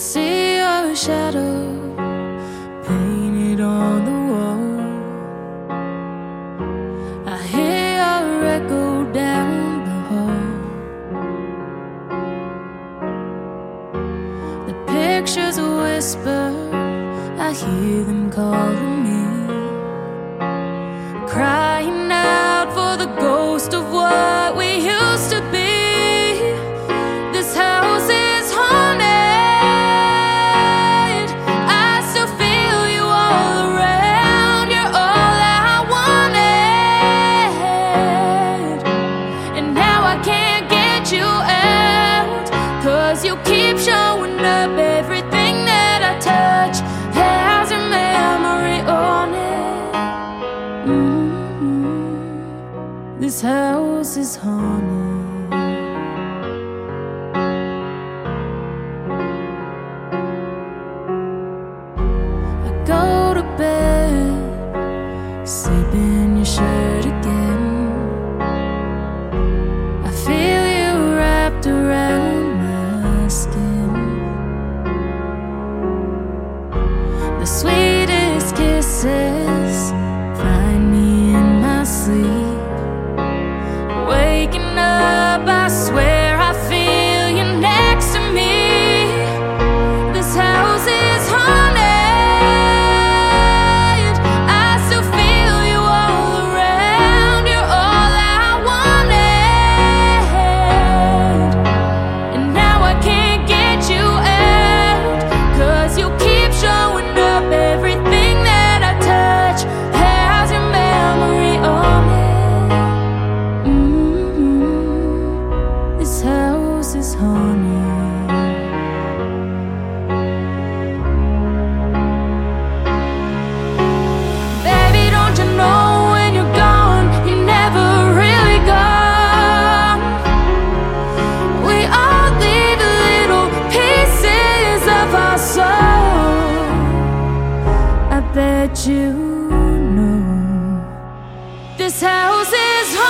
see your shadow painted on the wall. I hear your echo down the hall. The pictures whisper, I hear them call. This house is haunted. I go to bed, sleep in your shade. you know this house is home.